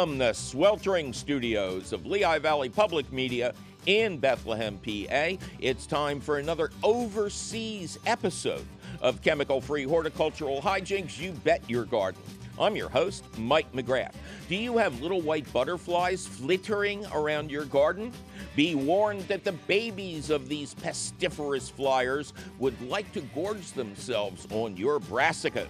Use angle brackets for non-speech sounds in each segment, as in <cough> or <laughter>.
From the sweltering studios of Lehigh Valley Public Media in Bethlehem, PA, it's time for another overseas episode of Chemical Free Horticultural Hijinks You Bet Your Garden. I'm your host, Mike McGrath. Do you have little white butterflies flittering around your garden? Be warned that the babies of these pestiferous flyers would like to gorge themselves on your brassica.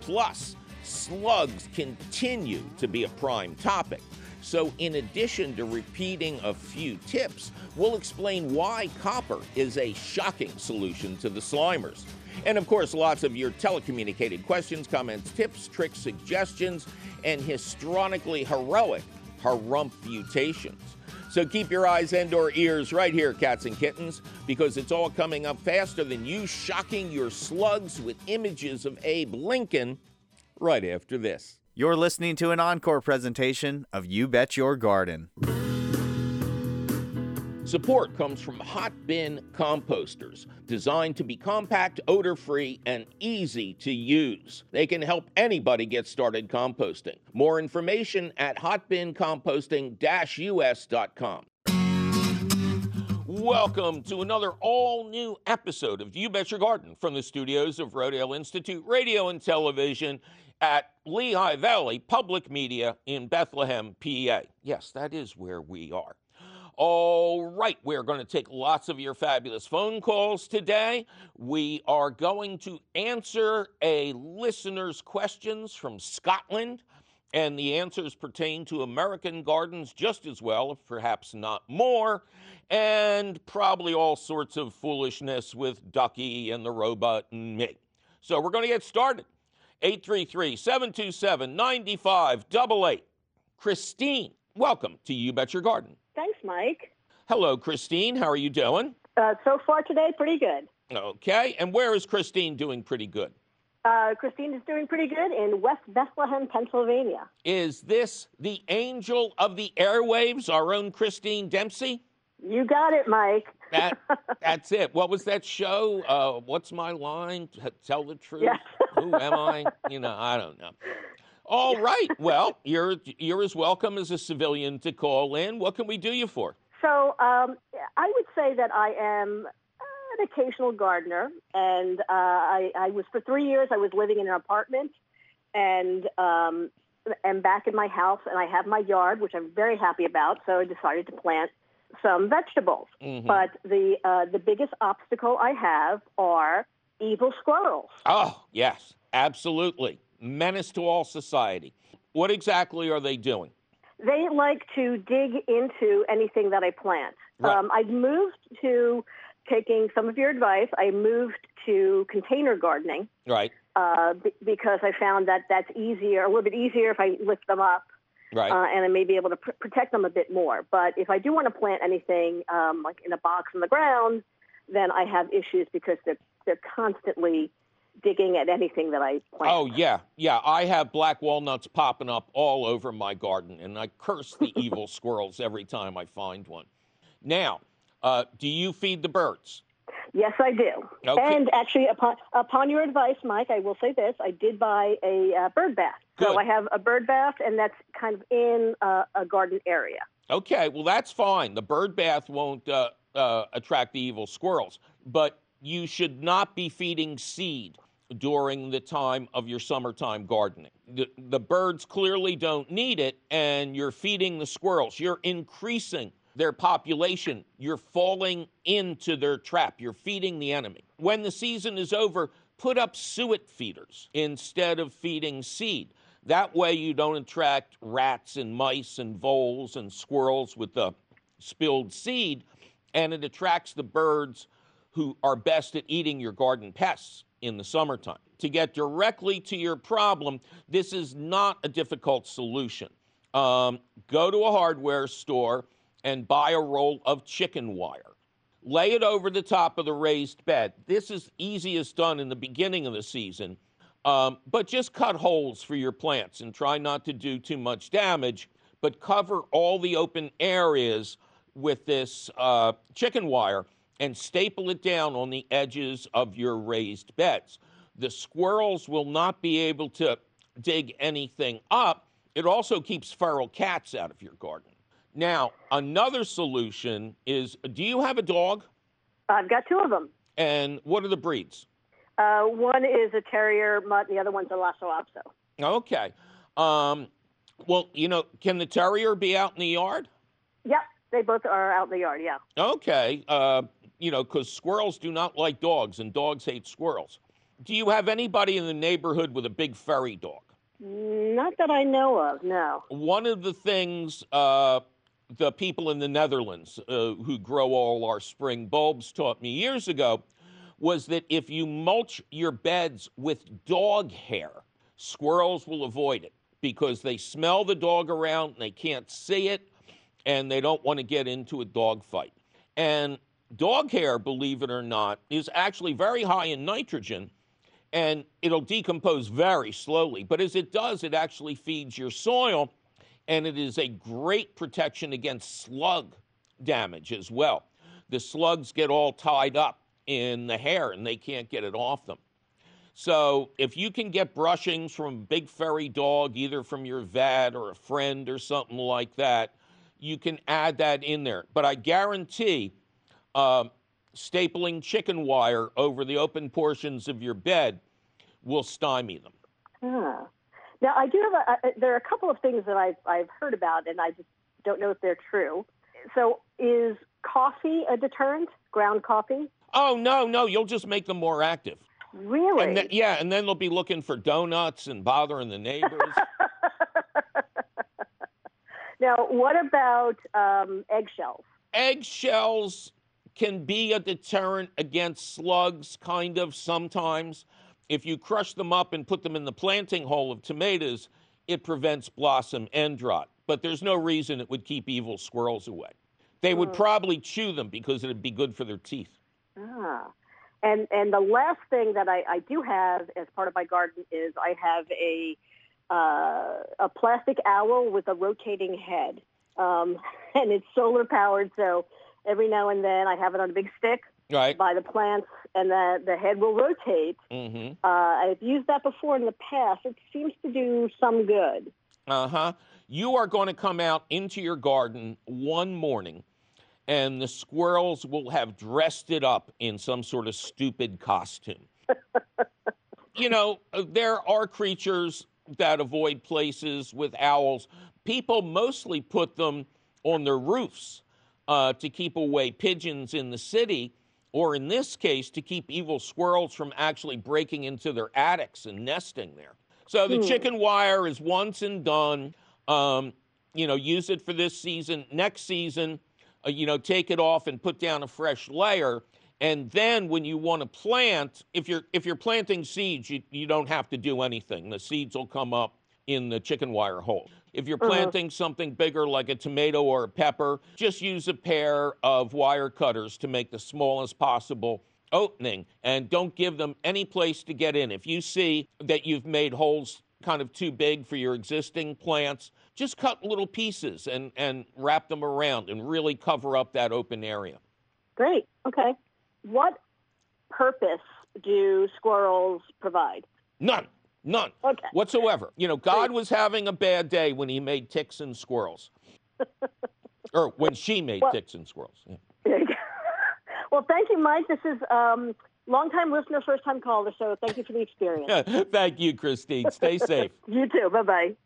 Plus, slugs continue to be a prime topic. So, in addition to repeating a few tips, we'll explain why copper is a shocking solution to the slimers. And of course, lots of your telecommunicated questions, comments, tips, tricks, suggestions, and histronically heroic harumputations. So keep your eyes and or ears right here, cats and kittens, because it's all coming up faster than you shocking your slugs with images of Abe Lincoln right after this. You're listening to an encore presentation of You Bet Your Garden. Support comes from Hot Bin Composters, designed to be compact, odor free, and easy to use. They can help anybody get started composting. More information at hotbincomposting us.com. Welcome to another all new episode of You Bet Your Garden from the studios of Rodale Institute Radio and Television at Lehigh Valley Public Media in Bethlehem, PA. Yes, that is where we are. All right, we're going to take lots of your fabulous phone calls today. We are going to answer a listener's questions from Scotland, and the answers pertain to American gardens just as well, if perhaps not more, and probably all sorts of foolishness with Ducky and the robot and me. So we're going to get started. 833 727 9588. Christine, welcome to You Bet Your Garden. Thanks, Mike. Hello, Christine. How are you doing? Uh, so far today, pretty good. Okay. And where is Christine doing pretty good? Uh, Christine is doing pretty good in West Bethlehem, Pennsylvania. Is this the angel of the airwaves, our own Christine Dempsey? You got it, Mike. That, <laughs> that's it. What was that show? Uh, what's my line? Tell the truth. Yes. Who am I? You know, I don't know. All right. <laughs> Well, you're you're as welcome as a civilian to call in. What can we do you for? So um, I would say that I am an occasional gardener, and uh, I, I was for three years. I was living in an apartment, and um, am back in my house, and I have my yard, which I'm very happy about. So I decided to plant some vegetables. Mhm. But the uh, the biggest obstacle I have are evil squirrels. Oh, yes, absolutely. Menace to all society. What exactly are they doing? They like to dig into anything that I plant. Right. Um, I've moved to taking some of your advice. I moved to container gardening Right, uh, b- because I found that that's easier, a little bit easier if I lift them up, right. uh, and I may be able to pr- protect them a bit more. But if I do want to plant anything um, like in a box in the ground, then I have issues because they're they're constantly digging at anything that I plant. Oh, yeah, yeah. I have black walnuts popping up all over my garden, and I curse the <laughs> evil squirrels every time I find one. Now, uh, do you feed the birds? Yes, I do. Okay. And actually, upon upon your advice, Mike, I will say this: I did buy a uh, bird bath. Good. So I have a bird bath, and that's kind of in uh, a garden area. Okay, well, that's fine. The bird bath won't uh, uh, attract the evil squirrels, but you should not be feeding seed during the time of your summertime gardening. The, the birds clearly don't need it, and you're feeding the squirrels. You're increasing their population. You're falling into their trap. You're feeding the enemy. When the season is over, put up suet feeders instead of feeding seed. That way, you don't attract rats and mice and voles and squirrels with the spilled seed, and it attracts the birds who are best at eating your garden pests in the summertime. To get directly to your problem, this is not a difficult solution. Um, go to a hardware store and buy a roll of chicken wire. Lay it over the top of the raised bed. This is easiest done in the beginning of the season, um, but just cut holes for your plants and try not to do too much damage, but cover all the open areas with this uh, chicken wire and staple it down on the edges of your raised beds. The squirrels will not be able to dig anything up It also keeps feral cats out of your garden. Now, another solution is do you have a dog? I've got two of them. And what are the breeds? Uh, one is a terrier mutt, and the other one's a Lhasa Apso. Okay. Um, well, you know, can the terrier be out in the yard? Yep, they both are out in the yard. Yeah. Okay. Uh, you know, because squirrels do not like dogs, and dogs hate squirrels. Do you have anybody in the neighborhood with a big furry dog? Not that I know of. No. One of the things uh, the people in the Netherlands uh, who grow all our spring bulbs taught me years ago was that if you mulch your beds with dog hair, squirrels will avoid it because they smell the dog around and they can't see it and they don't want to get into a dog fight. And dog hair, believe it or not, is actually very high in nitrogen and it'll decompose very slowly. But as it does, it actually feeds your soil and it is a great protection against slug damage as well. The slugs get all tied up in the hair and they can't get it off them. So if you can get brushings from a big furry dog, either from your vet or a friend or something like that, you can add that in there. But I guarantee uh, stapling chicken wire over the open portions of your bed will stymie them. Ah. Now I do have a, a, there are a couple of things that I've I've heard about, and I just don't know if they're true. So is coffee a deterrent? Ground coffee? Oh no, no, you'll just make them more active. Really? And th- yeah, and then they'll be looking for donuts and bothering the neighbors. <laughs> now, what about um, eggshells? Eggshells can be a deterrent against slugs, kind of sometimes. If you crush them up and put them in the planting hole of tomatoes, it prevents blossom end rot. But there's no reason it would keep evil squirrels away. They would probably chew them because it'd be good for their teeth. Ah. And and the last thing that I, I do have as part of my garden is I have a uh, a plastic owl with a rotating head, um, <laughs> and it's solar powered. So every now and then I have it on a big stick Right. by the plants, and the the head will rotate. Mm-hmm. Uh, I've used that before in the past. It seems to do some good. Uh huh. You are going to come out into your garden one morning, and the squirrels will have dressed it up in some sort of stupid costume. <laughs> you know, there are creatures that avoid places with owls. People mostly put them on their roofs uh, to keep away pigeons in the city, or in this case, to keep evil squirrels from actually breaking into their attics and nesting there. So the chicken wire is once and done. Um, you know, use it for this season. Next season, uh, you know, take it off and put down a fresh layer. And then when you want to plant, if you're if you're planting seeds, you, you don't have to do anything. The seeds will come up in the chicken wire hole. If you're planting something bigger like a tomato or a pepper, just use a pair of wire cutters to make the smallest possible opening and don't give them any place to get in. If you see that you've made holes kind of too big for your existing plants, just cut little pieces and, and wrap them around and really cover up that open area. Great. Okay. What purpose do squirrels provide? None. None. Okay. Whatsoever. You know, God was having a bad day when he made ticks and squirrels. <laughs> or when she made Well- ticks and squirrels. Yeah. There you go. <laughs> well, thank you, Mike. This is um, long-time listener, first-time caller. So thank you for the experience. <laughs> Thank you, Christine. Stay safe. you too. Bye bye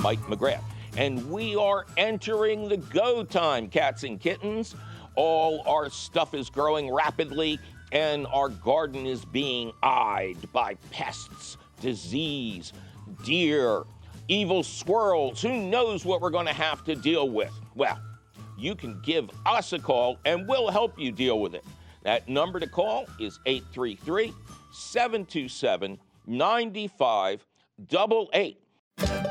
Mike McGrath, and we are entering the go time, cats and kittens. All our stuff is growing rapidly, and our garden is being eyed by pests, disease, deer, evil squirrels. Who knows what we're going to have to deal with? Well, you can give us a call, and we'll help you deal with it. That number to call is 833 727 9588.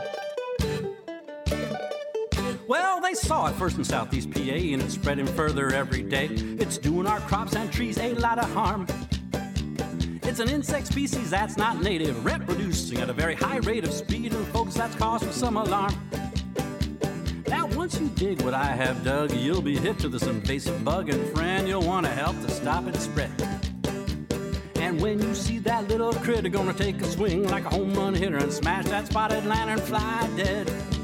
Well, they saw it first in southeast PA and it's spreading further every day. It's doing our crops and trees a lot of harm. It's an insect species that's not native, reproducing at a very high rate of speed, and folks, that's cause for some alarm. Now, once you dig what I have dug, you'll be hip to this invasive bug, and friend, you'll want to help to stop it spread. And when you see that little critter gonna take a swing like a home run hitter and smash that spotted lanternfly dead.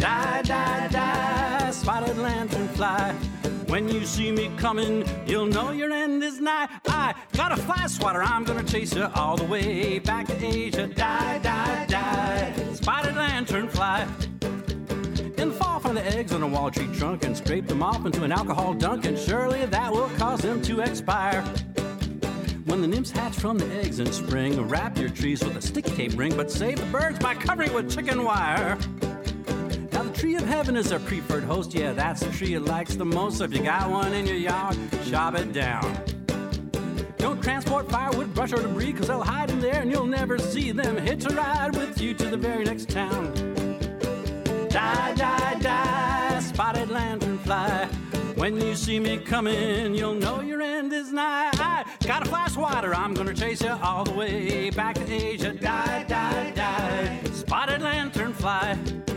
Die, die, die, spotted lanternfly. When you see me coming, you'll know your end is nigh. I got a fly swatter, I'm gonna chase you all the way back to Asia. Die, die, die, spotted lanternfly. In the fall, find the eggs on a wall tree trunk and scrape them off into an alcohol dunk, and surely that will cause them to expire. When the nymphs hatch from the eggs in spring, wrap your trees with a sticky tape ring, but save the birds by covering with chicken wire. Tree of heaven is our preferred host. Yeah, that's the tree it likes the most. So if you got one in your yard, chop it down. Don't transport firewood, brush, or debris, cause they'll hide in there and you'll never see them. Hitch a ride with you to the very next town. Die, die, die, spotted lanternfly. When you see me coming, you'll know your end is nigh. I got a fly swatter, I'm gonna chase you all the way back to Asia. Die, die, die, spotted lanternfly.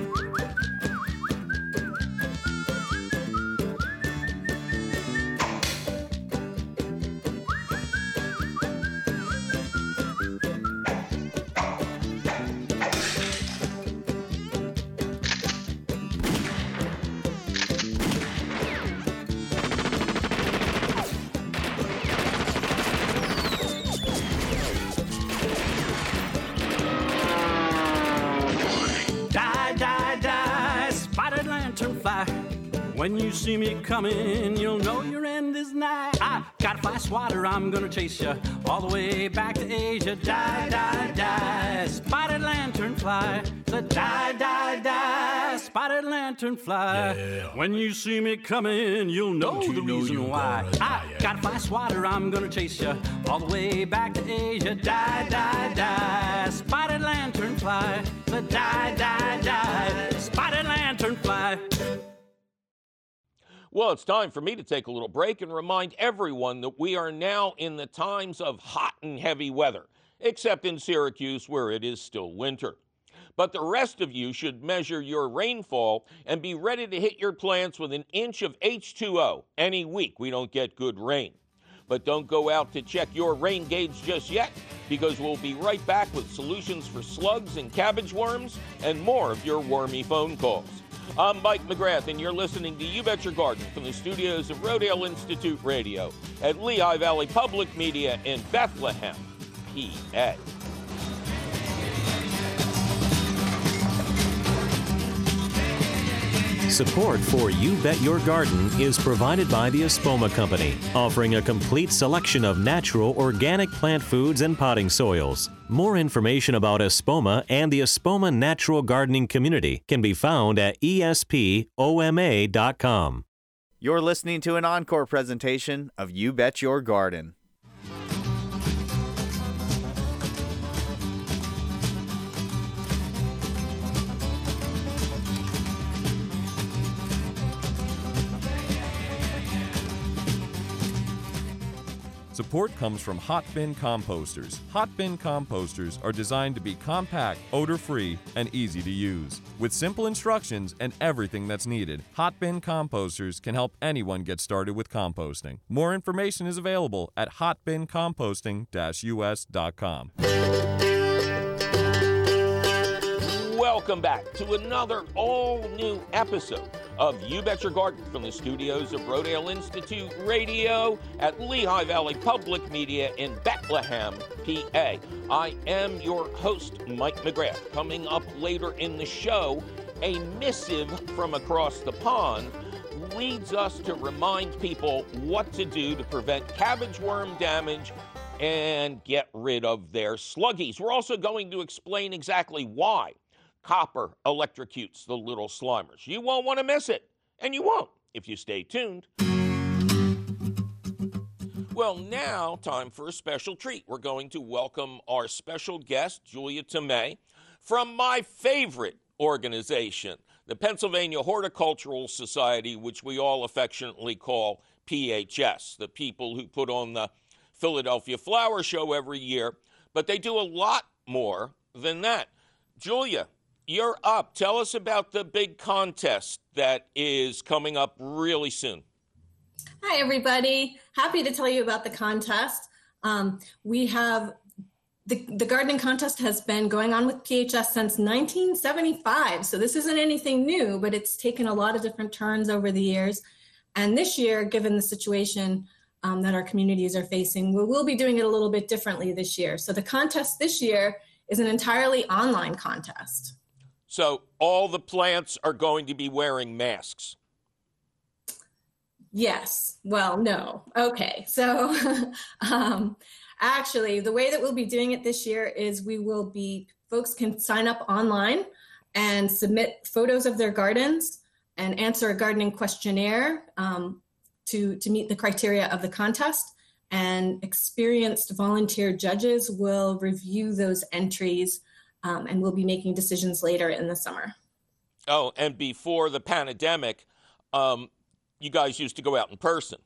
When you see me coming, you'll know your end is nigh. I got a fly swatter, I'm gonna chase you all the way back to Asia. Die, die, die, spotted lanternfly. Said die, die, die, spotted lantern lanternfly. When you see me coming, you'll know you the know reason why. I got a fly swatter, I'm gonna chase you all the way back to Asia. Die, die, die, Well, it's time for me to take a little break and remind everyone that we are now in the times of hot and heavy weather, except in Syracuse where it is still winter. But the rest of you should measure your rainfall and be ready to hit your plants with an inch of H2O any week we don't get good rain. But don't go out to check your rain gauge just yet because we'll be right back with solutions for slugs and cabbage worms and more of your wormy phone calls. I'm Mike McGrath, and you're listening to You Bet Your Garden from the studios of Rodale Institute Radio at Lehigh Valley Public Media in Bethlehem, PA. Support for You Bet Your Garden is provided by the Espoma Company, offering a complete selection of natural organic plant foods and potting soils. More information about Espoma and the Espoma Natural Gardening Community can be found at espoma.com. You're listening to an encore presentation of You Bet Your Garden. Support comes from Hot Bin Composters. Hot Bin Composters are designed to be compact, odor free, and easy to use. With simple instructions and everything that's needed, Hot Bin Composters can help anyone get started with composting. More information is available at hotbincomposting us.com. Welcome back to another all new episode of You Bet Your Garden from the studios of Rodale Institute Radio at Lehigh Valley Public Media in Bethlehem, PA. I am your host, Mike McGrath. Coming up later in the show, a missive from across the pond leads us to remind people what to do to prevent cabbage worm damage and get rid of their sluggies. We're also going to explain exactly why copper electrocutes the little slimers. You won't want to miss it, and you won't if you stay tuned. Well, now, time for a special treat. We're going to welcome our special guest, Julia Tomei, from my favorite organization, the Pennsylvania Horticultural Society, which we all affectionately call PHS, the people who put on the Philadelphia Flower Show every year, but they do a lot more than that. Julia, you're up. Tell us about the big contest that is coming up really soon. Hi, everybody. Happy to tell you about the contest. Um, we have the, the gardening contest has been going on with PHS since 1975. So this isn't anything new, but it's taken a lot of different turns over the years. And this year, given the situation um, that our communities are facing, we will be doing it a little bit differently this year. So the contest this year is an entirely online contest. So all the plants are going to be wearing masks. Yes. Well, no. Okay. So <laughs> um, actually, the way that we'll be doing it this year is we will be, folks can sign up online and submit photos of their gardens and answer a gardening questionnaire um, to, to meet the criteria of the contest. And experienced volunteer judges will review those entries um, and we'll be making decisions later in the summer. Oh, and before the pandemic, um, you guys used to go out in person.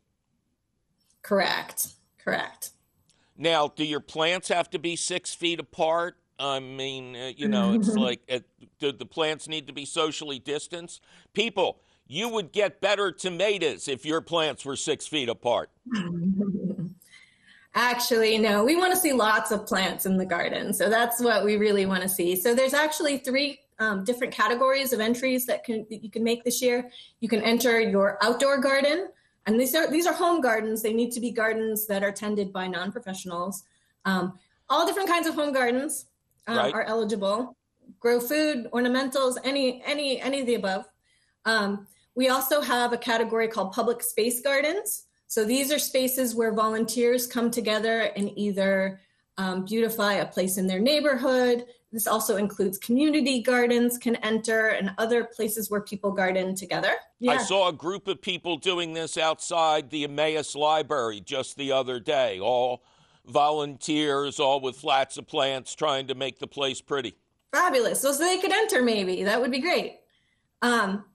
Correct. Correct. Now, do your plants have to be six feet apart? I mean, uh, you know, it's <laughs> like, uh, do the plants need to be socially distanced? People, you would get better tomatoes if your plants were six feet apart. <laughs> Actually, no, we want to see lots of plants in the garden. So that's what we really want to see. So there's actually three um, different categories of entries that can that you can make this year. You can enter your outdoor garden, and these are these are home gardens. They need to be gardens that are tended by non-professionals. Um, all different kinds of home gardens um, right. are eligible. Grow food, ornamentals, any any any of the above. Um, we also have a category called public space gardens. So these are spaces where volunteers come together and either um, beautify a place in their neighborhood, this also includes community gardens can enter and other places where people garden together. Yeah. I saw a group of people doing this outside the Emmaus Library just the other day, all volunteers, all with flats of plants trying to make the place pretty. Fabulous. So, so they could enter maybe. That would be great. Um,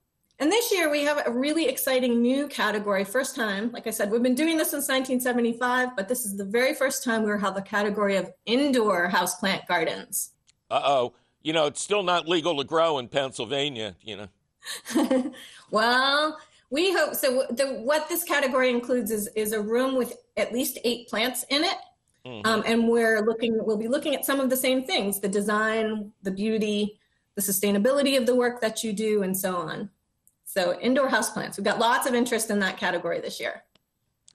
and this year we have a really exciting new category. First time, like I said, we've been doing this since 1975, but this is the very first time we have a category of indoor houseplant gardens uh oh, you know, it's still not legal to grow in Pennsylvania, you know. <laughs> well, we hope so. The, what this category includes is, is a room with at least eight plants in it. Mm-hmm. Um, and we're looking, we'll be looking at some of the same things the design, the beauty, the sustainability of the work that you do, and so on. So, indoor houseplants, we've got lots of interest in that category this year.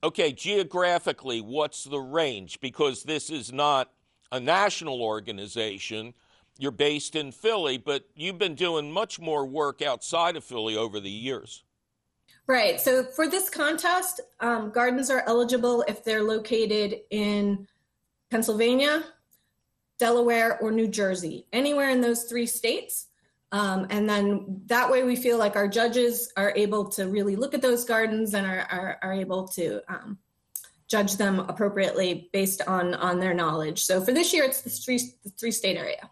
Okay, geographically, what's the range? Because this is not a national organization you're based in Philly, but you've been doing much more work outside of Philly over the years. Right. So for this contest, um, gardens are eligible if they're located in Pennsylvania, Delaware, or New Jersey, anywhere in those three states. Um, and then that way we feel like our judges are able to really look at those gardens and are, are, are able to um, judge them appropriately based on, on their knowledge. So for this year, it's the three, the three state area.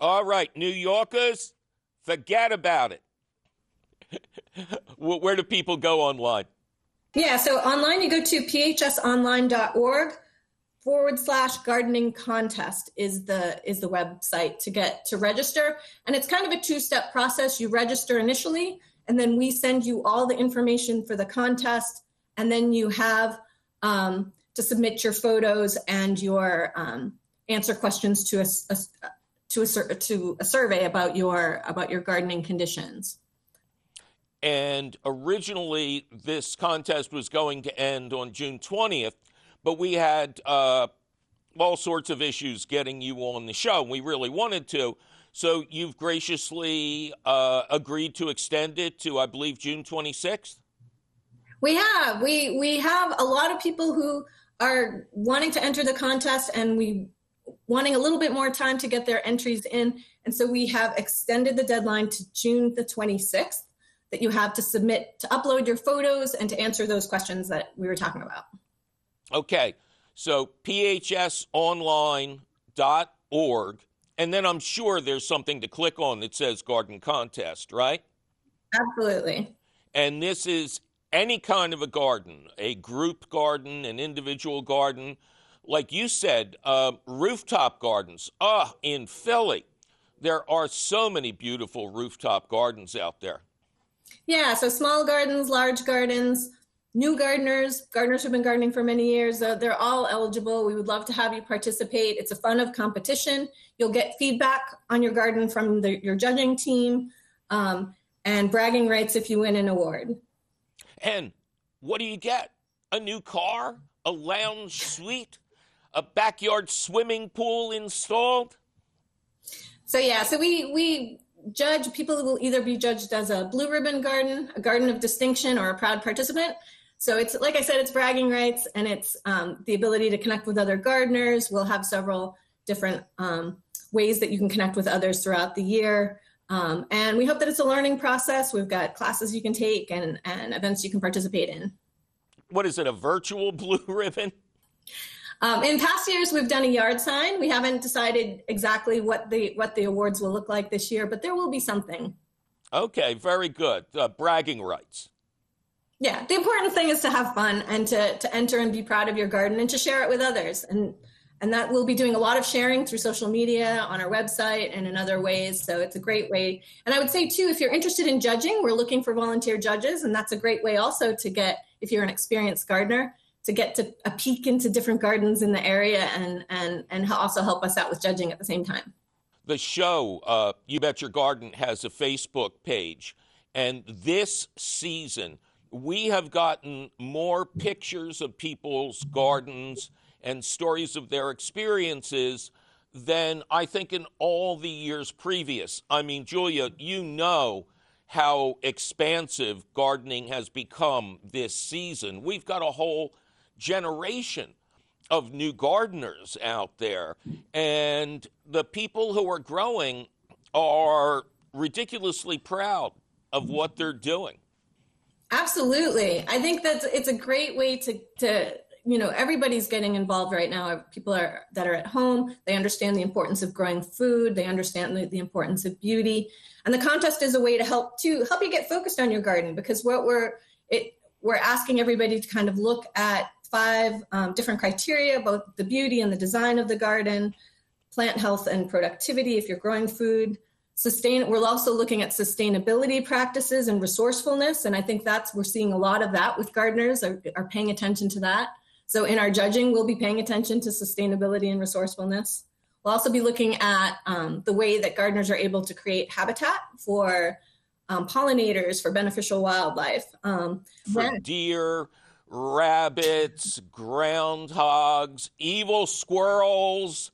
All right, New Yorkers, forget about it. <laughs> Where do people go online? Yeah, so online you go to phsonline.org forward slash gardening contest is the is the website to get to register. And it's kind of a two-step process. You register initially and then we send you all the information for the contest. And then you have um, to submit your photos and your um, answer questions to a, a, to a to a survey about your about your gardening conditions. And originally, this contest was going to end on June 20th, but we had uh, all sorts of issues getting you on the show. We really wanted to. So you've graciously uh, agreed to extend it to, I believe, June 26th? We have. We, we have a lot of people who are wanting to enter the contest, and we wanting a little bit more time to get their entries in. And so we have extended the deadline to June the 26th that you have to submit to upload your photos and to answer those questions that we were talking about. Okay. So phsonline.org. And then I'm sure there's something to click on that says garden contest, right? Absolutely. And this is any kind of a garden, a group garden, an individual garden. Like you said, uh, rooftop gardens. Ah, in Philly, there are so many beautiful rooftop gardens out there. Yeah, so small gardens, large gardens, new gardeners, gardeners who've been gardening for many years, uh, they're all eligible. We would love to have you participate. It's a fun of competition. You'll get feedback on your garden from the, your judging team um, and bragging rights if you win an award. And what do you get? A new car, a lounge suite, a backyard swimming pool installed? So yeah, so we we judge people who will either be judged as a blue ribbon garden, a garden of distinction, or a proud participant. So it's like I said, it's bragging rights and it's um, the ability to connect with other gardeners. We'll have several different um, ways that you can connect with others throughout the year. Um, and we hope that it's a learning process. We've got classes you can take and, and events you can participate in. What is it, a virtual <laughs> blue ribbon? Um, in past years, we've done a yard sign. We haven't decided exactly what the what the awards will look like this year, but there will be something. Okay, very good. Uh, bragging rights. Yeah, the important thing is to have fun and to to enter and be proud of your garden and to share it with others. And and that we'll be doing a lot of sharing through social media on our website and in other ways. So it's a great way. And I would say too, if you're interested in judging, we're looking for volunteer judges, and that's a great way also to get if you're an experienced gardener to get to a peek into different gardens in the area and and and also help us out with judging at the same time. The show, uh, You Bet Your Garden, has a Facebook page, and this season we have gotten more pictures of people's gardens and stories of their experiences than I think in all the years previous. I mean, Julia, you know how expansive gardening has become this season. We've got a whole generation of new gardeners out there, and the people who are growing are ridiculously proud of what they're doing. Absolutely. I think that it's a great way to, to you know everybody's getting involved right now. People are that are at home they understand the importance of growing food. They understand the, the importance of beauty. And the contest is a way to help to help you get focused on your garden because what we're it we're asking everybody to kind of look at five um, different criteria both the beauty and the design of the garden plant health and productivity if you're growing food sustain we're also looking at sustainability practices and resourcefulness and i think that's we're seeing a lot of that with gardeners are, are paying attention to that. So in our judging we'll be paying attention to sustainability and resourcefulness. We'll also be looking at um, the way that gardeners are able to create habitat for um, pollinators for beneficial wildlife um, for then, deer rabbits groundhogs evil squirrels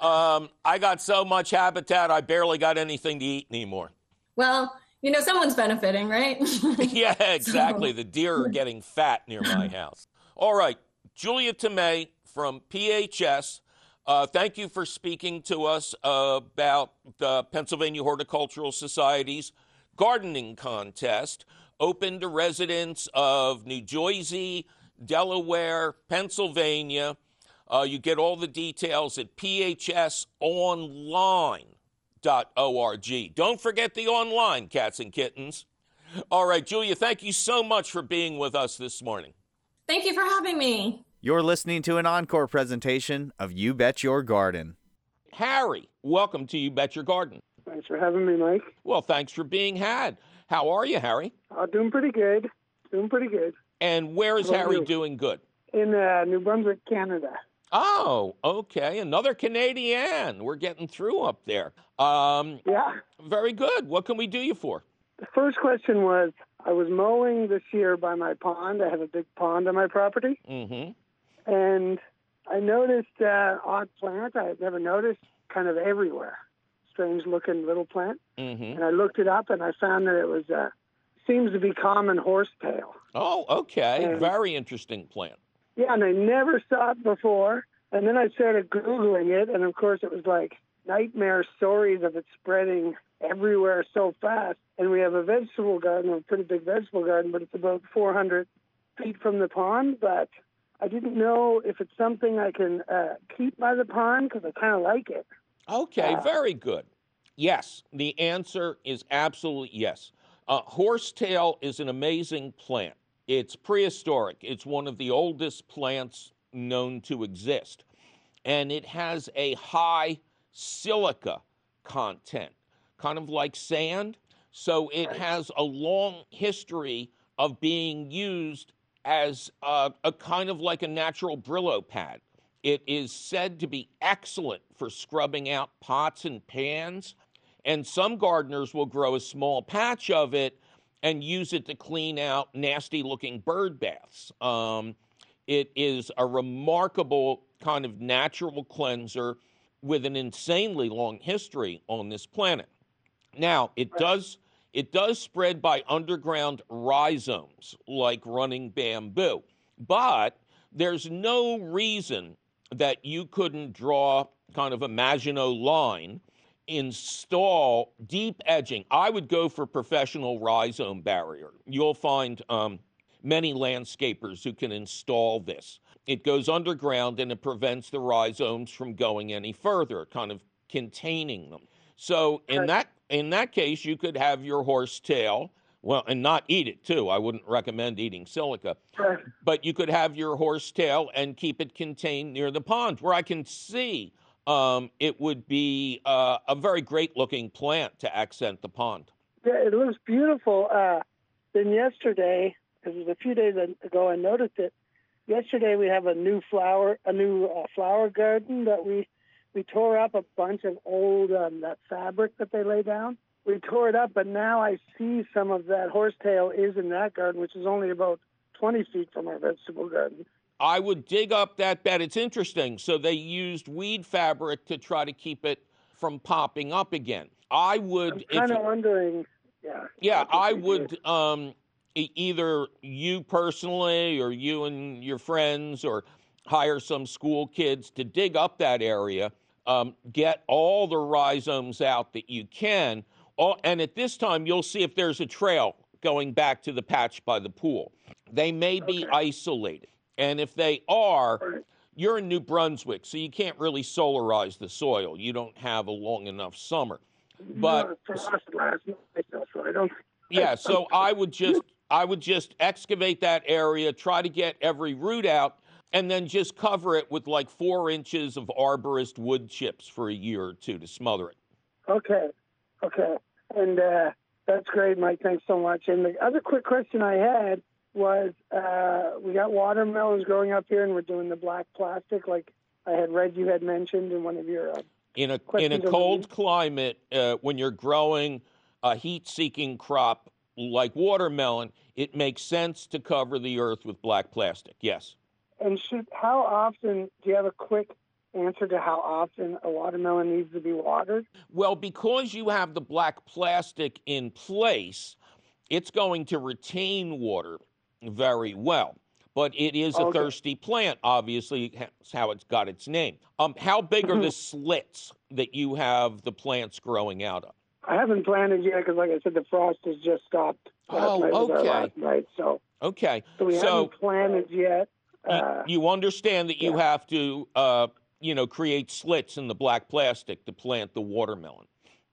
um, I got so much habitat, I barely got anything to eat anymore. Well, you know, someone's benefiting, right? <laughs> yeah, <laughs> exactly. So. The deer are getting fat near my <laughs> house. All right, Julia Tomei from PHS. Uh, thank you for speaking to us about the Pennsylvania Horticultural Society's gardening contest, open to residents of New Jersey, Delaware, Pennsylvania. Uh, you get all the details at phsonline.org. Don't forget the online, cats and kittens. All right, Julia, thank you so much for being with us this morning. Thank you for having me. You're listening to an encore presentation of You Bet Your Garden. Harry, welcome to You Bet Your Garden. Thanks for having me, Mike. Well, thanks for being had. How are you, Harry? Uh, doing pretty good. Doing pretty good. And where is Harry you? doing good? In uh, New Brunswick, Canada. Oh, okay. Another Canadian. We're getting through up there. Um, yeah. Very good. What can we do you for? The first question was I was mowing this year by my pond. I have a big pond on my property. Mm-hmm. And I noticed uh, odd plant I had never noticed kind of everywhere. Strange looking little plant. Mm-hmm. And I looked it up and I found that it was uh, seems to be common horsetail. Oh, okay. And Very interesting plant. Yeah, and I never saw it before. And then I started Googling it, and of course, it was like nightmare stories of it spreading everywhere so fast. And we have a vegetable garden, a pretty big vegetable garden, but it's about 400 feet from the pond. But I didn't know if it's something I can uh, keep by the pond because I kind of like it. Okay, uh, very good. Yes, the answer is absolutely yes. Uh, horsetail is an amazing plant. It's prehistoric. It's one of the oldest plants known to exist. And it has a high silica content, kind of like sand. So it has a long history of being used as a, a kind of like a natural Brillo pad. It is said to be excellent for scrubbing out pots and pans. And some gardeners will grow a small patch of it and use it to clean out nasty looking bird baths. Um, it is a remarkable kind of natural cleanser with an insanely long history on this planet. Now, it does it does spread by underground rhizomes like running bamboo, but there's no reason that you couldn't draw kind of a Maginot line, install deep edging. I would go for professional rhizome barrier. You'll find um, many landscapers who can install this. It goes underground and it prevents the rhizomes from going any further, kind of containing them. So in that in that case, you could have your horse tail. well, and not eat it too. I wouldn't recommend eating silica, but you could have your horse tail and keep it contained near the pond, where I can see um, it would be uh, a very great looking plant to accent the pond. Yeah, it looks beautiful. Uh, then yesterday, because it was a few days ago, I noticed it. Yesterday we have a new flower, a new uh, flower garden that we we tore up a bunch of old um, that fabric that they lay down. We tore it up, but now I see some of that horsetail is in that garden, which is only about 20 feet from our vegetable garden. I would dig up that bed. It's interesting. So they used weed fabric to try to keep it from popping up again. I would, I'm if kind of wondering. Yeah. yeah, I would um, either you personally or you and your friends or hire some school kids to dig up that area, um, get all the rhizomes out that you can. All, and at this time, you'll see if there's a trail going back to the patch by the pool. They may be Okay. isolated. And if they are, you're in New Brunswick, so you can't really solarize the soil. You don't have a long enough summer. But No, for us last night, so I yeah, so I would just I would just excavate that area, try to get every root out, and then just cover it with like four inches of arborist wood chips for a year or two to smother it. Okay, okay, and uh, that's great, Mike. Thanks so much. And the other quick question I had was, uh, we got watermelons growing up here, and we're doing the black plastic, like I had read you had mentioned in one of your. Uh, In a in a Questions on the cold climate, uh, when you're growing a heat-seeking crop like watermelon, it makes sense to cover the earth with black plastic. Yes. and should how often? Do you have a quick answer to how often a watermelon needs to be watered? Well, because you have the black plastic in place, it's going to retain water very well. But it is a thirsty plant, obviously, that's how it's got its name. Um, how big are the slits that you have the plants growing out of? I haven't planted yet because, like I said, the frost has just stopped. Oh, okay. last night, so Okay, so we so haven't planted yet. you, Uh, you understand that you yeah. have to, uh, you know, create slits in the black plastic to plant the watermelon.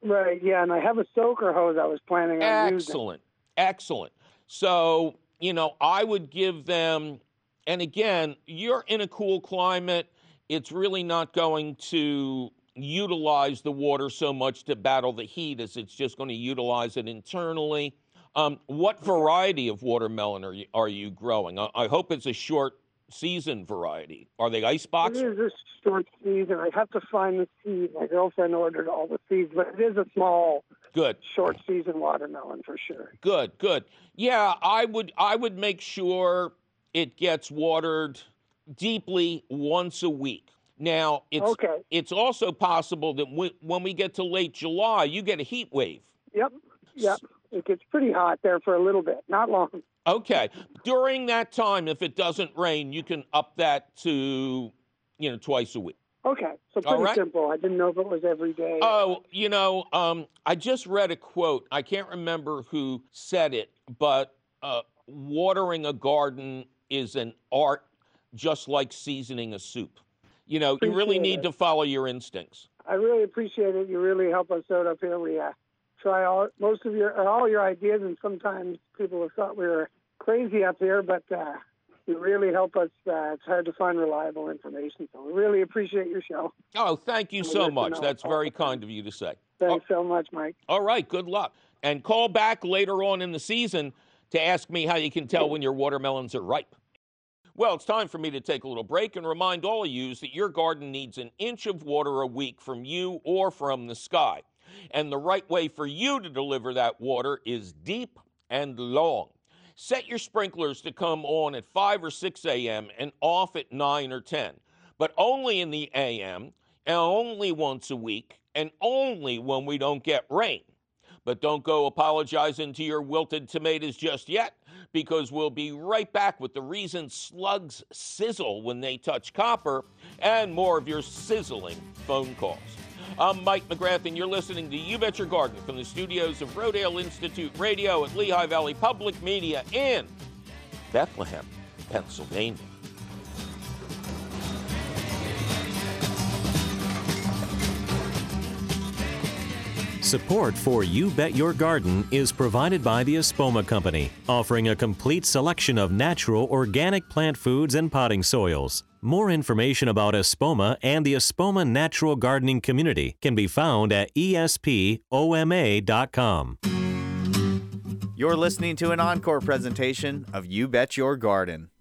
Right, yeah, and I have a soaker hose I was planning on using. Excellent. Excellent. So, you know, I would give them, and again, you're in a cool climate. It's really not going to utilize the water so much to battle the heat as it's just going to utilize it internally. Um, what variety of watermelon are you, are you growing? I, I hope it's a short season variety. Are they icebox? It is a short season. I have to find the seed. My girlfriend ordered all the seeds, but it is a small, Good. short season watermelon for sure. Good, good. Yeah, I would I would make sure it gets watered deeply once a week. Now, it's Okay. it's also possible that we, when we get to late July, you get a heat wave. Yep, yep. It gets pretty hot there for a little bit, not long. Okay. During that time, if it doesn't rain, you can up that to, you know, twice a week. Okay, so pretty right. simple. I didn't know if it was every day. Oh, you know, um, I just read a quote. I can't remember who said it, but uh, watering a garden is an art just like seasoning a soup. You know, you really need it. to follow your instincts. I really appreciate it. You really help us out up here. We uh, try all most of your all your ideas, and sometimes people have thought we were crazy up here, but uh, you really help us. Uh, it's hard to find reliable information, so we really appreciate your show. Oh, thank you so much. That's very kind of you to say. Thanks so much, Mike. All right, good luck. And call back later on in the season to ask me how you can tell when your watermelons are ripe. Well, it's time for me to take a little break and remind all of you that your garden needs an inch of water a week from you or from the sky. And the right way for you to deliver that water is deep and long. Set your sprinklers to come on at 5 or 6 a.m. and off at 9 or 10, but only in the a.m. and only once a week and only when we don't get rain. But don't go apologizing to your wilted tomatoes just yet, because we'll be right back with the reason slugs sizzle when they touch copper and more of your sizzling phone calls. I'm Mike McGrath, and you're listening to You Bet Your Garden from the studios of Rodale Institute Radio at Lehigh Valley Public Media in Bethlehem, Pennsylvania. Support for You Bet Your Garden is provided by the Espoma Company, offering a complete selection of natural organic plant foods and potting soils. More information about Espoma and the Espoma Natural Gardening Community can be found at espoma.com. You're listening to an encore presentation of You Bet Your Garden.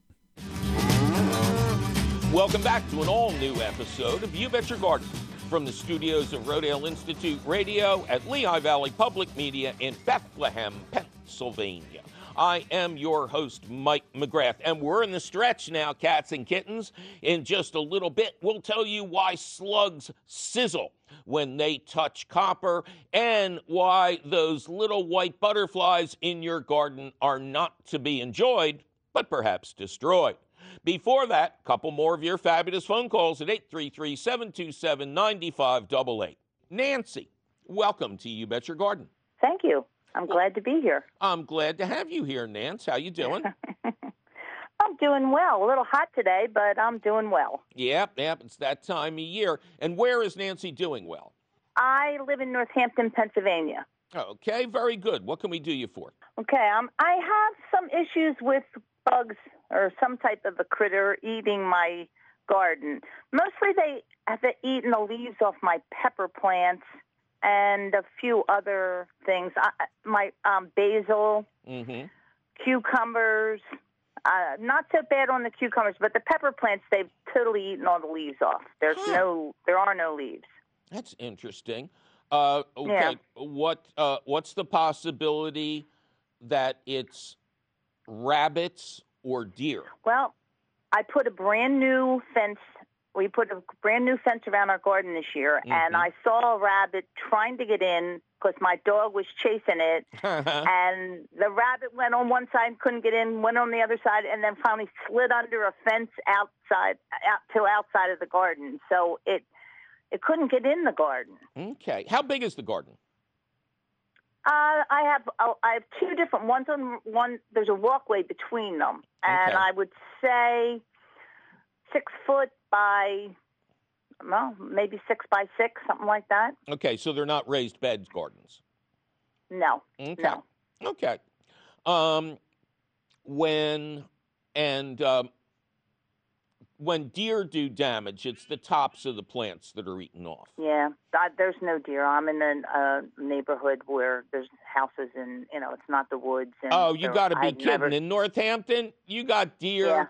Welcome back to an all new episode of You Bet Your Garden from the studios of Rodale Institute Radio at Lehigh Valley Public Media in Bethlehem, Pennsylvania. I am your host, Mike McGrath, and we're in the stretch now, cats and kittens. In just a little bit, we'll tell you why slugs sizzle when they touch copper and why those little white butterflies in your garden are not to be enjoyed, but perhaps destroyed. Before that, a couple more of your fabulous phone calls at 833 727 9588. Nancy, welcome to You Bet Your Garden. Thank you. I'm glad to be here. I'm glad to have you here, Nance. How you doing? <laughs> I'm doing well. A little hot today, but I'm doing well. yep, yep, it's that time of year. And where is Nancy doing well? I live in Northampton, Pennsylvania. Okay, very good. What can we do you for? Okay, um, I have some issues with bugs or some type of a critter eating my garden. Mostly they have eaten the leaves off my pepper plants and a few other things. I, my um, basil, Mm-hmm. cucumbers. Uh, not so bad on the cucumbers, but the pepper plants they've totally eaten all the leaves off. There's Huh. no, there are no leaves. That's interesting. Uh, okay, what uh, what's the possibility that it's rabbits or deer? Well, I put a brand new fence. We put a brand new fence around our garden this year, and Mhm. I saw a rabbit trying to get in because my dog was chasing it. <laughs> and the rabbit went on one side, couldn't get in, went on the other side, and then finally slid under a fence outside, out to outside of the garden. So it it couldn't get in the garden. okay, how big is the garden? Uh, I have uh, I have two different ones on one. There's a walkway between them, and Okay. I would say six foot by well maybe six by six, something like that. Okay, so they're not raised beds gardens. No, Okay. no. Okay. Um, when and um, when deer do damage, it's the tops of the plants that are eaten off. Yeah, I, there's no deer. I'm in a uh, neighborhood where there's houses and you know it's not the woods. And Oh, you got to be I've kidding! never- In Northampton, you got deer. Yeah.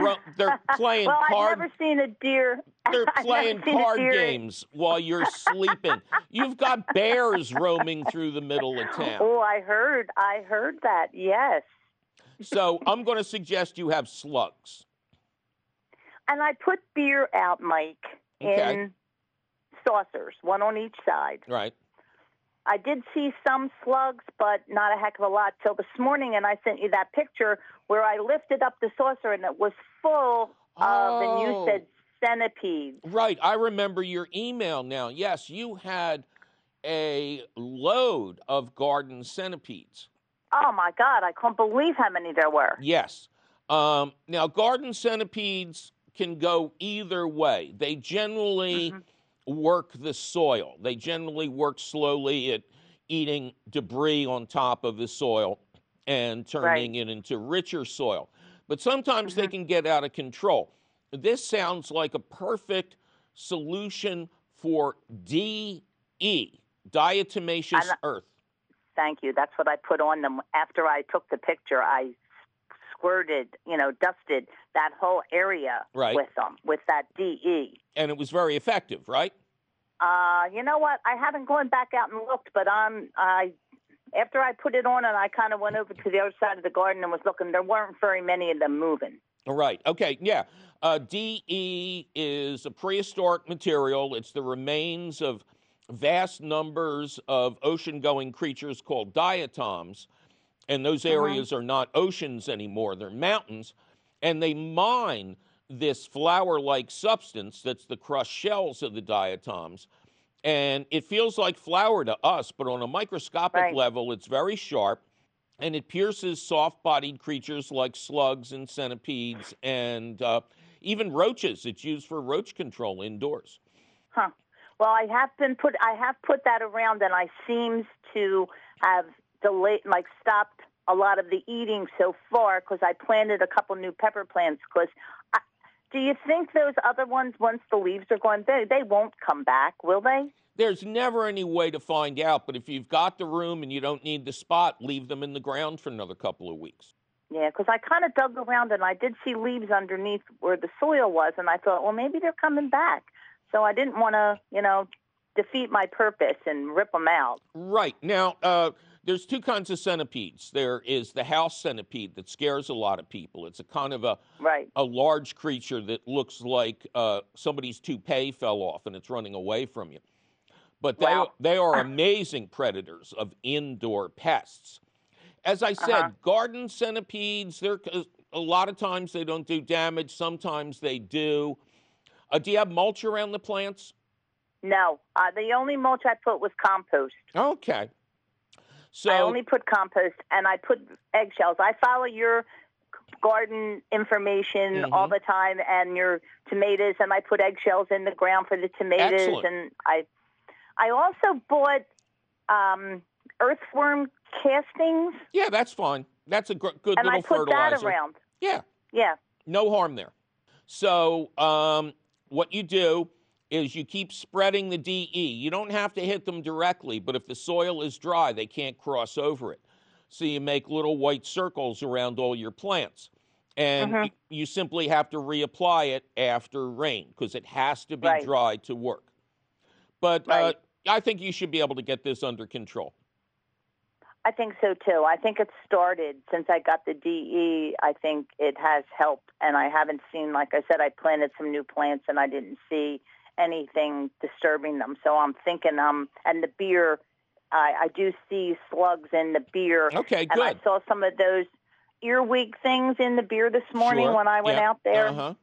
ru- they're <laughs> playing well, card. I've never seen a deer. They're <laughs> playing card games while you're sleeping. You've got bears roaming through the middle of town. Oh, I heard. I heard that. Yes. So I'm going to suggest you have slugs. And I put beer out, Mike, Okay. in saucers, one on each side. Right. I did see some slugs, but not a heck of a lot till this morning, and I sent you that picture where I lifted up the saucer and it was full of, and you Oh. said centipedes. Right. I remember your email now. Yes, you had a load of garden centipedes. Oh my God, I can't believe how many there were. Yes. Um, now, garden centipedes can go either way. They generally Mm-hmm. work the soil. They generally work slowly at eating debris on top of the soil and turning Right. it into richer soil. But sometimes they can get out of control. This sounds like a perfect solution for DE, diatomaceous earth. Thank you. That's what I put on them after I took the picture. I squirted, you know, dusted that whole area Right. with them with that DE. And it was very effective, right? Uh, you know what? I haven't gone back out and looked, but um, I after I put it on and I kind of went over to the other side of the garden and was looking. There weren't very many of them moving. All right. Okay. Yeah. Uh, DE is a prehistoric material. It's the remains of vast numbers of ocean going creatures called diatoms. And those areas are not oceans anymore, they're mountains. And they mine this flour like substance that's the crushed shells of the diatoms. And it feels like flour to us, but on a microscopic Right. level, it's very sharp and it pierces soft bodied creatures like slugs and centipedes and uh, even roaches. It's used for roach control indoors. Huh. Well, I have been put. I have put that around, and I seems to have delayed, like stopped a lot of the eating so far because I planted a couple new pepper plants. Because do you think those other ones, once the leaves are gone, they they won't come back, will they? There's never any way to find out, but if you've got the room and you don't need the spot, leave them in the ground for another couple of weeks. Yeah, because I kind of dug around and I did see leaves underneath where the soil was, and I thought, well, maybe they're coming back. So I didn't want to, you know, defeat my purpose and rip them out. Right. Now, uh, there's two kinds of centipedes. There is the house centipede that scares a lot of people. It's a kind of a, Right. a large creature that looks like uh, somebody's toupee fell off and it's running away from you. But they, Wow. they are <laughs> amazing predators of indoor pests. As I said, Uh-huh. garden centipedes, they're a lot of times they don't do damage, sometimes they do. Uh, do you have mulch around the plants? No, uh, the only mulch I put was compost. Okay. So I only put compost and I put eggshells. I follow your garden information Mhm. all the time and your tomatoes and I put eggshells in the ground for the tomatoes Excellent. and I I also bought um, earthworm castings yeah, that's fine. That's a gr- good and little I put fertilizer. that around. Yeah, Yeah. no harm there. So um, what you do is you keep spreading the DE. You don't have to hit them directly, but if the soil is dry, they can't cross over it. So you make little white circles around all your plants. And y- you simply have to reapply it after rain because it has to be Right. dry to work. But uh, I think you should be able to get this under control. I think so too. I think it started since I got the DE. I think it has helped, and I haven't seen, like I said, I planted some new plants, and I didn't see anything disturbing them. So I'm thinking, um, and the beer, I, I do see slugs in the beer, Okay, good. and I saw some of those earwig things in the beer this morning Sure. when I went Yeah. out there. Uh-huh.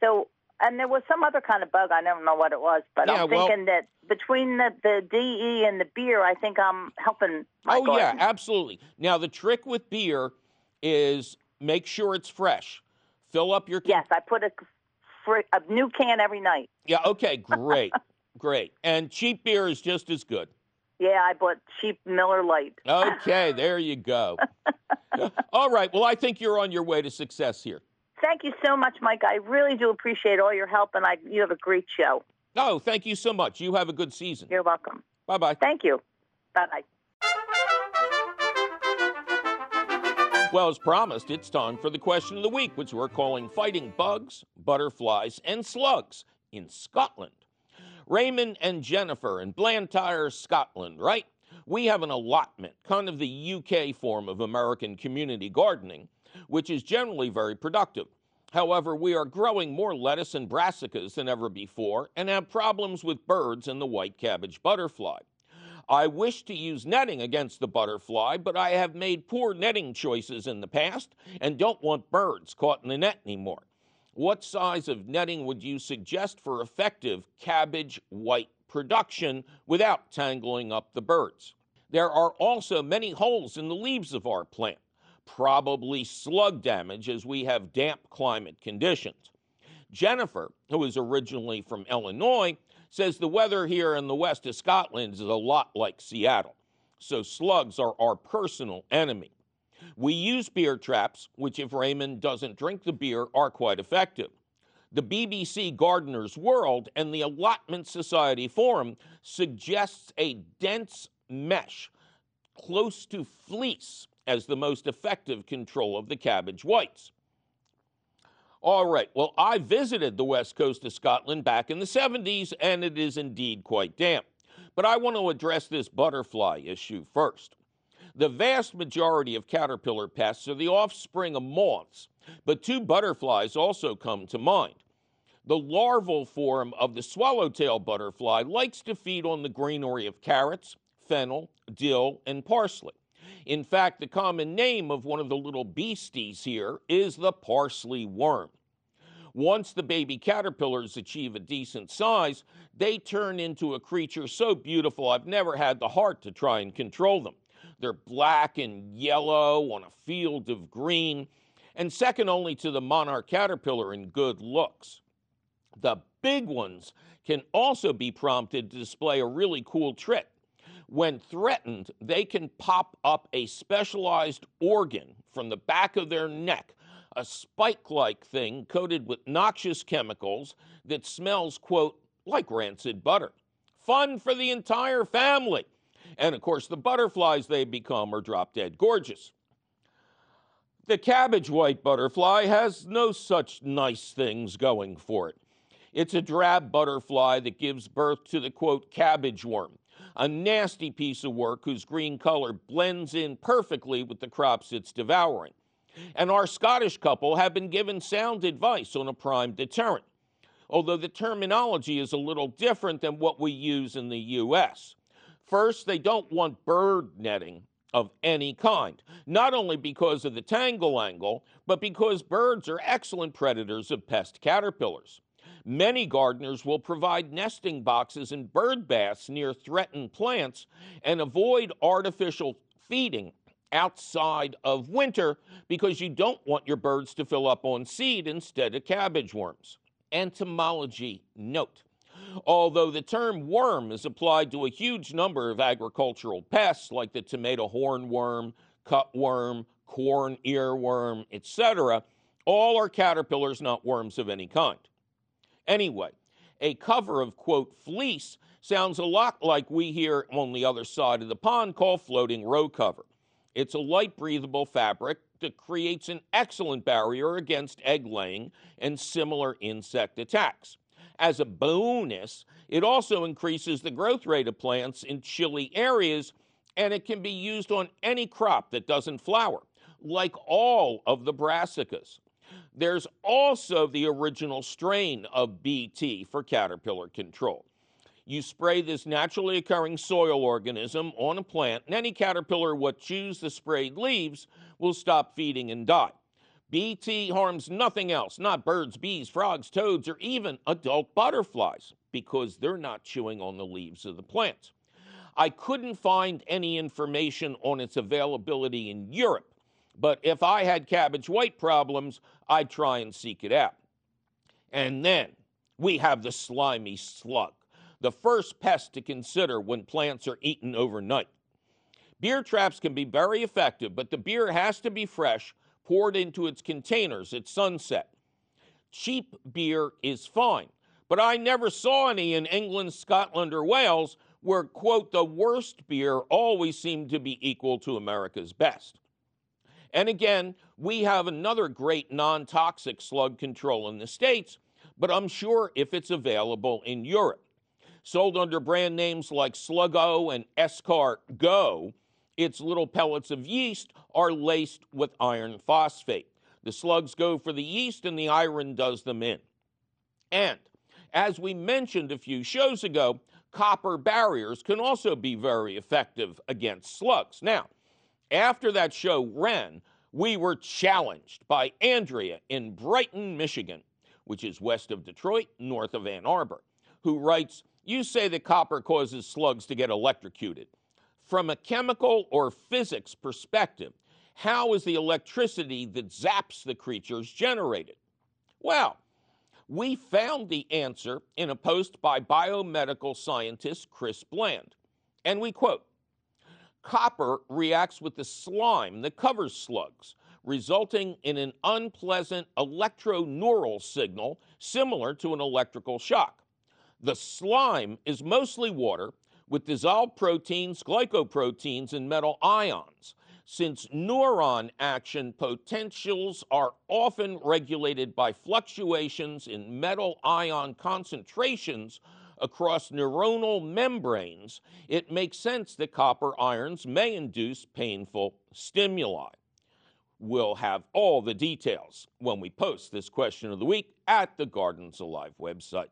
So, and there was some other kind of bug. I don't know what it was, but Yeah, I'm well- thinking that between the, the DE and the beer, I think I'm helping. My Oh, yeah, absolutely. Now, the trick with beer is make sure it's fresh. Fill up your. con- Yes, I put a, a new can every night. Yeah, okay, great. <laughs> great. And cheap beer is just as good. Yeah, I bought cheap Miller Lite. Okay, <laughs> there you go. <laughs> All right, well, I think you're on your way to success here. Thank you so much, Mike. I really do appreciate all your help, and I you have a great show. Oh, thank you so much. You have a good season. You're welcome. Bye bye. Thank you. Bye bye. Well, as promised, it's time for the question of the week, which we're calling Fighting Bugs, Butterflies, and Slugs in Scotland. Raymond and Jennifer in Blantyre, Scotland, right? We have an allotment, kind of the UK form of American community gardening, which is generally very productive. However, we are growing more lettuce and brassicas than ever before and have problems with birds and the white cabbage butterfly. I wish to use netting against the butterfly, but I have made poor netting choices in the past and don't want birds caught in the net anymore. What size of netting would you suggest for effective cabbage white production without tangling up the birds? There are also many holes in the leaves of our plant, probably slug damage as we have damp climate conditions. Jennifer, who is originally from Illinois, says the weather here in the west of Scotland is a lot like Seattle. so slugs are our personal enemy. We use beer traps, which, if Raymond doesn't drink the beer, are quite effective. The BBC Gardener's World and the Allotment Society Forum suggests a dense mesh close to fleece as the most effective control of the cabbage whites. All right, well, I visited the west coast of Scotland back in the 70s, and it is indeed quite damp. But I want to address this butterfly issue first. The vast majority of caterpillar pests are the offspring of moths, but two butterflies also come to mind. The larval form of the swallowtail butterfly likes to feed on the greenery of carrots, fennel, dill, and parsley. In fact, the common name of one of the little beasties here is the parsley worm. Once the baby caterpillars achieve a decent size, they turn into a creature so beautiful I've never had the heart to try and control them. They're black and yellow on a field of green, and second only to the monarch caterpillar in good looks. The big ones can also be prompted to display a really cool trick. When threatened, they can pop up a specialized organ from the back of their neck, a spike like thing coated with noxious chemicals that smells, quote, like rancid butter. Fun for the entire family. And of course, the butterflies they become are drop dead gorgeous. The cabbage white butterfly has no such nice things going for it. It's a drab butterfly that gives birth to the quote cabbage worm, a nasty piece of work whose green color blends in perfectly with the crops it's devouring. And our Scottish couple have been given sound advice on a prime deterrent, although the terminology is a little different than what we use in the U.S. First, they don't want bird netting of any kind, not only because of the tangle angle, but because birds are excellent predators of pest caterpillars. Many gardeners will provide nesting boxes and bird baths near threatened plants and avoid artificial feeding outside of winter because you don't want your birds to fill up on seed instead of cabbage worms. Entomology note. Although the term worm is applied to a huge number of agricultural pests like the tomato hornworm, cutworm, corn earworm, etc., all are caterpillars, not worms of any kind. Anyway, a cover of, quote, fleece sounds a lot like we hear on the other side of the pond called floating row cover. It's a light breathable fabric that creates an excellent barrier against egg laying and similar insect attacks. As a bonus, it also increases the growth rate of plants in chilly areas and it can be used on any crop that doesn't flower, like all of the brassicas. There's also the original strain of BT for caterpillar control. You spray this naturally occurring soil organism on a plant, and any caterpillar what chews the sprayed leaves will stop feeding and die. BT harms nothing else, not birds, bees, frogs, toads, or even adult butterflies, because they're not chewing on the leaves of the plant. I couldn't find any information on its availability in Europe, but if I had cabbage white problems, I'd try and seek it out. And then we have the slimy slug, the first pest to consider when plants are eaten overnight. Beer traps can be very effective, but the beer has to be fresh poured into its containers at sunset. Cheap beer is fine, but I never saw any in England, Scotland, or Wales where, quote, the worst beer always seemed to be equal to America's best. And again, we have another great non toxic slug control in the States, but I'm sure if it's available in Europe. Sold under brand names like Sluggo and Escar Go, its little pellets of yeast are laced with iron phosphate. The slugs go for the yeast and the iron does them in. And as we mentioned a few shows ago, copper barriers can also be very effective against slugs. Now, after that show ran, we were challenged by Andrea in Brighton, Michigan, which is west of Detroit, north of Ann Arbor, who writes, You say that copper causes slugs to get electrocuted. From a chemical or physics perspective, how is the electricity that zaps the creatures generated? Well, we found the answer in a post by biomedical scientist Chris Bland. And we quote Copper reacts with the slime that covers slugs, resulting in an unpleasant electroneural signal similar to an electrical shock. The slime is mostly water with dissolved proteins, glycoproteins, and metal ions. Since neuron action potentials are often regulated by fluctuations in metal ion concentrations across neuronal membranes, it makes sense that copper ions may induce painful stimuli. We'll have all the details when we post this question of the week at the Gardens Alive website.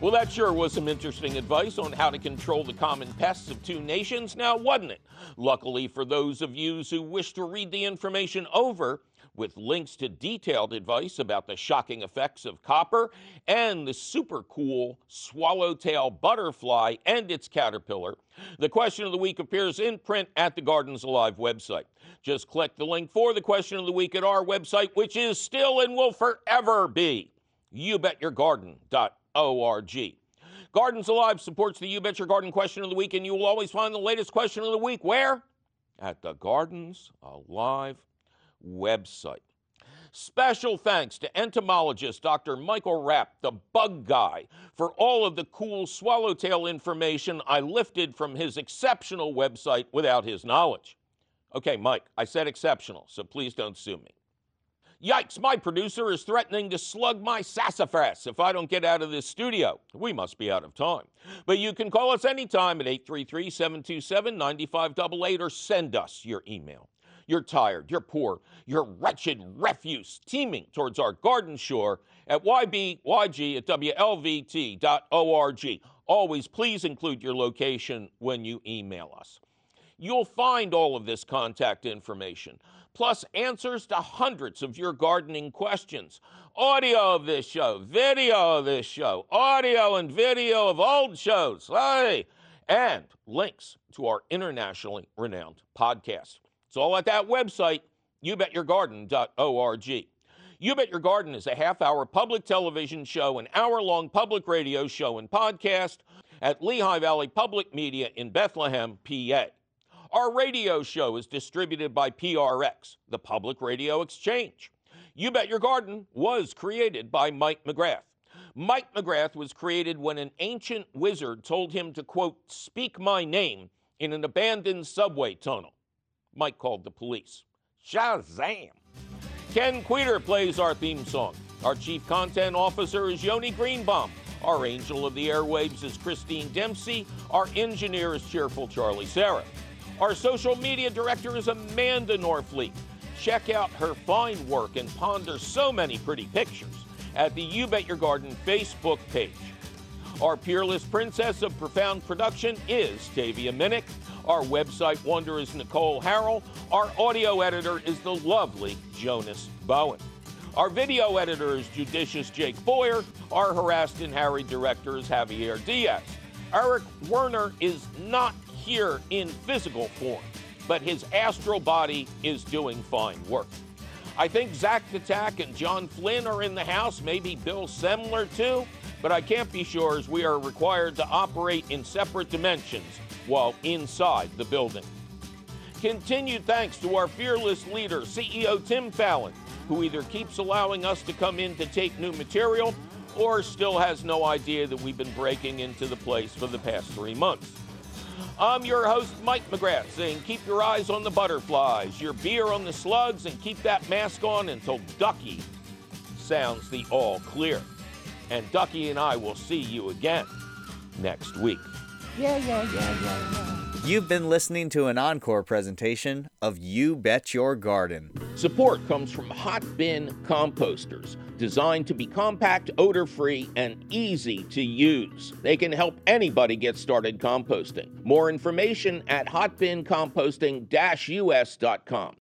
Well, that sure was some interesting advice on how to control the common pests of two nations, now wasn't it? Luckily for those of you who wish to read the information over, with links to detailed advice about the shocking effects of copper and the super cool swallowtail butterfly and its caterpillar. The question of the week appears in print at the Gardens Alive website. Just click the link for the question of the week at our website, which is still and will forever be youbetyourgarden.com org. Gardens Alive supports the You Bet Your Garden question of the week, and you will always find the latest question of the week where? At the Gardens Alive website. Special thanks to entomologist Dr. Michael Raupp, the bug guy, for all of the cool swallowtail information I lifted from his exceptional website without his knowledge. Okay, Mike, I said exceptional, so please don't sue me. Yikes, my producer is threatening to slug my sassafras if I don't get out of this studio. We must be out of time. But you can call us anytime at 833 727 9588 or send us your email. You're tired, you're poor, you're wretched refuse teeming towards our garden shore at ybyg at wlvt.org. Always please include your location when you email us. You'll find all of this contact information plus answers to hundreds of your gardening questions. Audio of this show, video of this show, audio and video of old shows, hey, and links to our internationally renowned podcast. It's all at that website, youbetyourgarden.org. You Bet Your Garden is a half hour public television show, an hour long public radio show, and podcast at Lehigh Valley Public Media in Bethlehem, PA. Our radio show is distributed by PRX, the Public Radio Exchange. You Bet Your Garden was created by Mike McGrath. Mike McGrath was created when an ancient wizard told him to, quote, speak my name in an abandoned subway tunnel. Mike called the police. Shazam! Ken Queter plays our theme song. Our chief content officer is Yoni Greenbaum. Our angel of the airwaves is Christine Dempsey. Our engineer is cheerful Charlie Sarah. Our social media director is Amanda Norfleet. Check out her fine work and ponder so many pretty pictures at the You Bet Your Garden Facebook page. Our peerless princess of profound production is Tavia Minnick. Our website wonder is Nicole Harrell. Our audio editor is the lovely Jonas Bowen. Our video editor is judicious Jake Boyer. Our harassed and harried director is Javier Diaz. Eric Werner is not here in physical form, but his astral body is doing fine work. I think Zach Attack and John Flynn are in the house, maybe Bill Semler too, but I can't be sure as we are required to operate in separate dimensions while inside the building. Continued thanks to our fearless leader, CEO Tim Fallon, who either keeps allowing us to come in to take new material or still has no idea that we've been breaking into the place for the past three months. I'm your host, Mike McGrath, saying keep your eyes on the butterflies, your beer on the slugs, and keep that mask on until Ducky sounds the all clear. And Ducky and I will see you again next week. Yeah, yeah, yeah, yeah, yeah. You've been listening to an encore presentation of You Bet Your Garden. Support comes from Hot Bin Composters, designed to be compact, odor free, and easy to use. They can help anybody get started composting. More information at hotbincomposting us.com.